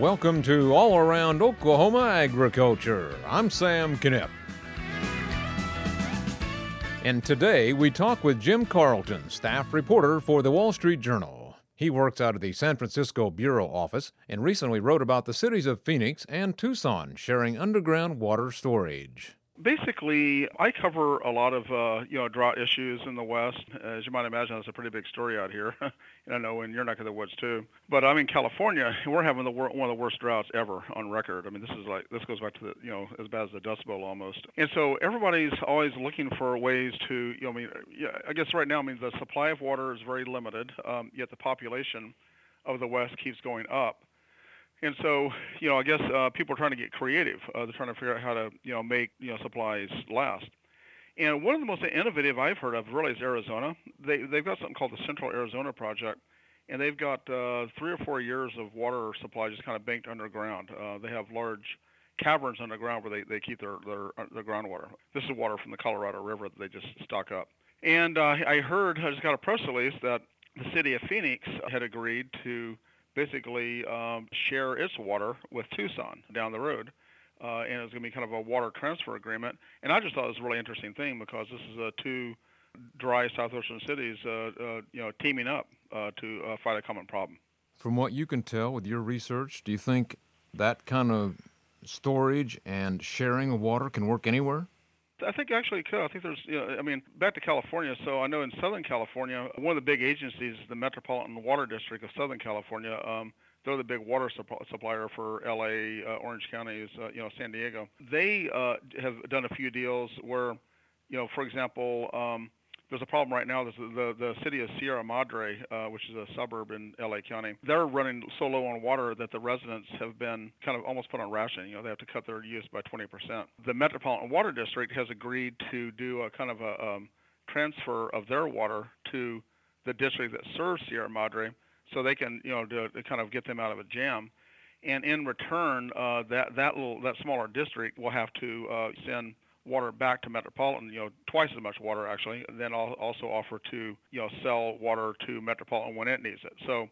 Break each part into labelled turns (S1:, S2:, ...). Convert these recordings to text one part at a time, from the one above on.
S1: Welcome to All Around Oklahoma Agriculture. I'm Sam Knipp. And today we talk with Jim Carlton, staff reporter for the Wall Street Journal. He works out of the San Francisco Bureau office and recently wrote about the cities of Phoenix and Tucson sharing underground water storage.
S2: Basically, I cover a lot of uh, you know drought issues in the West. As you might imagine, that's a pretty big story out here, and I know in your neck of the woods too. But I'm in California, and we're having the wor- one of the worst droughts ever on record. I mean, this is like this goes back to the you know as bad as the Dust Bowl almost. And so everybody's always looking for ways to you know I mean yeah I guess right now I mean the supply of water is very limited, um, yet the population of the West keeps going up. And so, you know, I guess uh, people are trying to get creative. Uh, they're trying to figure out how to, you know, make you know supplies last. And one of the most innovative I've heard of really is Arizona. They they've got something called the Central Arizona Project, and they've got uh, three or four years of water supply just kind of banked underground. Uh, they have large caverns underground where they, they keep their, their their groundwater. This is water from the Colorado River that they just stock up. And uh, I heard I just got a press release that the city of Phoenix had agreed to basically um, share its water with Tucson down the road. Uh, and it's going to be kind of a water transfer agreement. And I just thought it was a really interesting thing because this is uh, two dry southwestern cities, uh, uh, you know, teaming up uh, to uh, fight a common problem.
S1: From what you can tell with your research, do you think that kind of storage and sharing of water can work anywhere?
S2: I think actually it could. I think there's, you know, I mean, back to California. So I know in Southern California, one of the big agencies is the Metropolitan Water District of Southern California. Um, they're the big water supp- supplier for LA, uh, Orange Counties, uh, you know, San Diego. They uh, have done a few deals where, you know, for example, um, there's a problem right now. There's the the city of Sierra Madre, uh, which is a suburb in LA County. They're running so low on water that the residents have been kind of almost put on rationing. You know, they have to cut their use by 20%. The Metropolitan Water District has agreed to do a kind of a um, transfer of their water to the district that serves Sierra Madre, so they can you know to, to kind of get them out of a jam. And in return, uh, that that little that smaller district will have to uh, send water back to Metropolitan, you know, twice as much water actually, and then also offer to, you know, sell water to Metropolitan when it needs it. So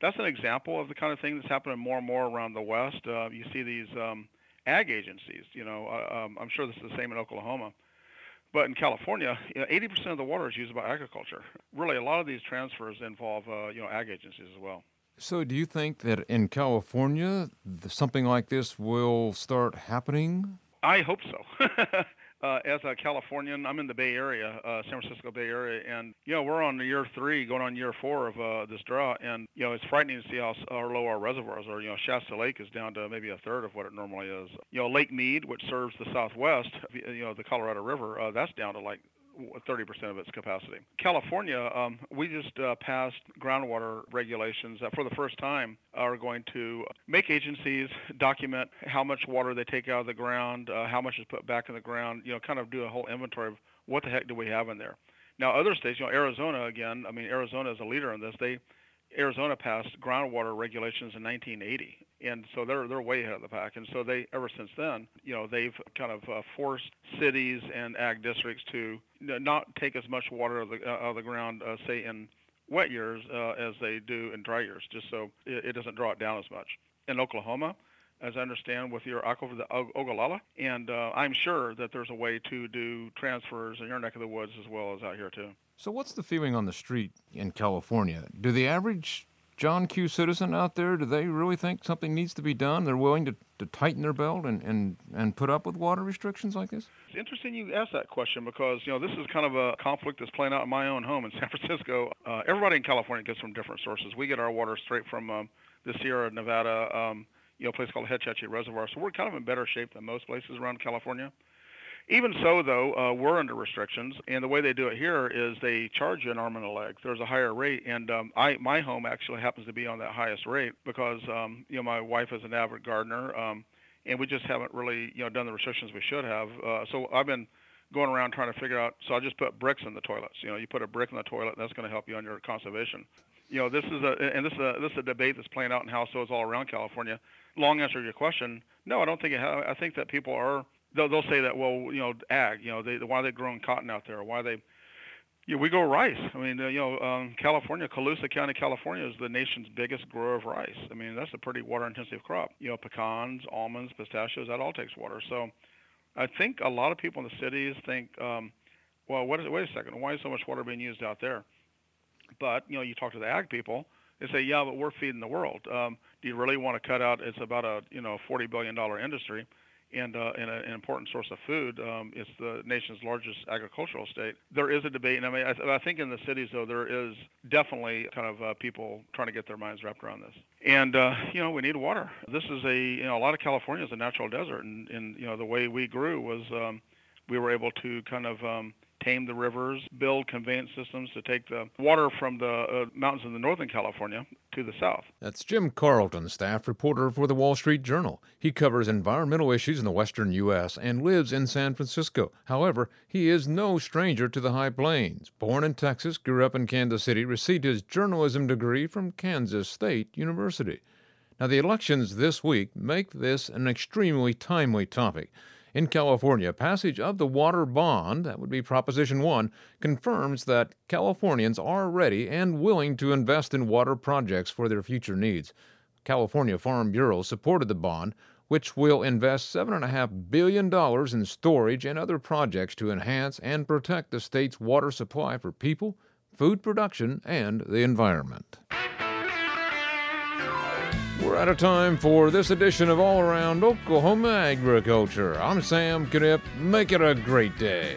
S2: that's an example of the kind of thing that's happening more and more around the West. Uh, you see these um, ag agencies, you know, uh, um, I'm sure this is the same in Oklahoma. But in California, you know, 80% of the water is used by agriculture. Really, a lot of these transfers involve, uh, you know, ag agencies as well.
S1: So, do you think that in California, something like this will start happening?
S2: I hope so. uh, as a Californian, I'm in the Bay Area, uh, San Francisco Bay Area, and you know we're on year three, going on year four of uh, this drought, and you know it's frightening to see how, how low our reservoirs are. You know Shasta Lake is down to maybe a third of what it normally is. You know Lake Mead, which serves the Southwest, you know the Colorado River, uh, that's down to like 30% of its capacity. California, um, we just uh, passed groundwater regulations that for the first time are going to make agencies document how much water they take out of the ground, uh, how much is put back in the ground, you know, kind of do a whole inventory of what the heck do we have in there. Now, other states, you know, Arizona again, I mean, Arizona is a leader in this. They Arizona passed groundwater regulations in 1980, and so they're they're way ahead of the pack. And so they ever since then, you know, they've kind of uh, forced cities and ag districts to not take as much water out of the, uh, out of the ground, uh, say in wet years, uh, as they do in dry years, just so it, it doesn't draw it down as much. In Oklahoma, as I understand, with your aquifer, the Ogallala, and uh, I'm sure that there's a way to do transfers in your neck of the woods as well as out here too.
S1: So, what's the feeling on the street in California? Do the average John Q. citizen out there, do they really think something needs to be done? They're willing to, to tighten their belt and, and, and put up with water restrictions like this?
S2: It's interesting you ask that question because, you know, this is kind of a conflict that's playing out in my own home in San Francisco. Uh, everybody in California gets from different sources. We get our water straight from um, the Sierra Nevada, um, you know, place called Hetch Hetchy Reservoir. So we're kind of in better shape than most places around California. Even so, though, uh, we're under restrictions, and the way they do it here is they charge you an arm and a leg. There's a higher rate, and um, I my home actually happens to be on that highest rate because um, you know my wife is an avid gardener, um, and we just haven't really you know done the restrictions we should have. Uh, so I've been going around trying to figure out. So I just put bricks in the toilets. You know, you put a brick in the toilet, and that's going to help you on your conservation. You know, this is a and this is a this is a debate that's playing out in households all around California. Long answer to your question, no, I don't think it. Ha- I think that people are they'll they'll say that well you know ag you know they why are they growing cotton out there why they Yeah, we grow rice. I mean, uh, you know, um, California, Colusa County, California is the nation's biggest grower of rice. I mean, that's a pretty water-intensive crop. You know, pecans, almonds, pistachios, that all takes water. So, I think a lot of people in the cities think, um, well, what is, wait a second, why is so much water being used out there? But you know, you talk to the ag people, they say, yeah, but we're feeding the world. Um, do you really want to cut out? It's about a you know 40 billion dollar industry and, uh, and a, an important source of food. Um, it's the nation's largest agricultural state. There is a debate, and I mean, I, I think in the cities though there is definitely kind of uh, people trying to get their minds wrapped around this. And uh, you know, we need water. This is a you know a lot of California is a natural desert, and, and you know the way we grew was um, we were able to kind of um, tame the rivers, build conveyance systems to take the water from the uh, mountains in the northern California to the south.
S1: That's Jim Carlton, staff reporter for the Wall Street Journal. He covers environmental issues in the western U.S. and lives in San Francisco. However, he is no stranger to the High Plains. Born in Texas, grew up in Kansas City, received his journalism degree from Kansas State University. Now, the elections this week make this an extremely timely topic. In California, passage of the water bond, that would be Proposition 1, confirms that Californians are ready and willing to invest in water projects for their future needs. California Farm Bureau supported the bond, which will invest $7.5 billion in storage and other projects to enhance and protect the state's water supply for people, food production, and the environment. We're out of time for this edition of All Around Oklahoma Agriculture. I'm Sam Knipp. Make it a great day.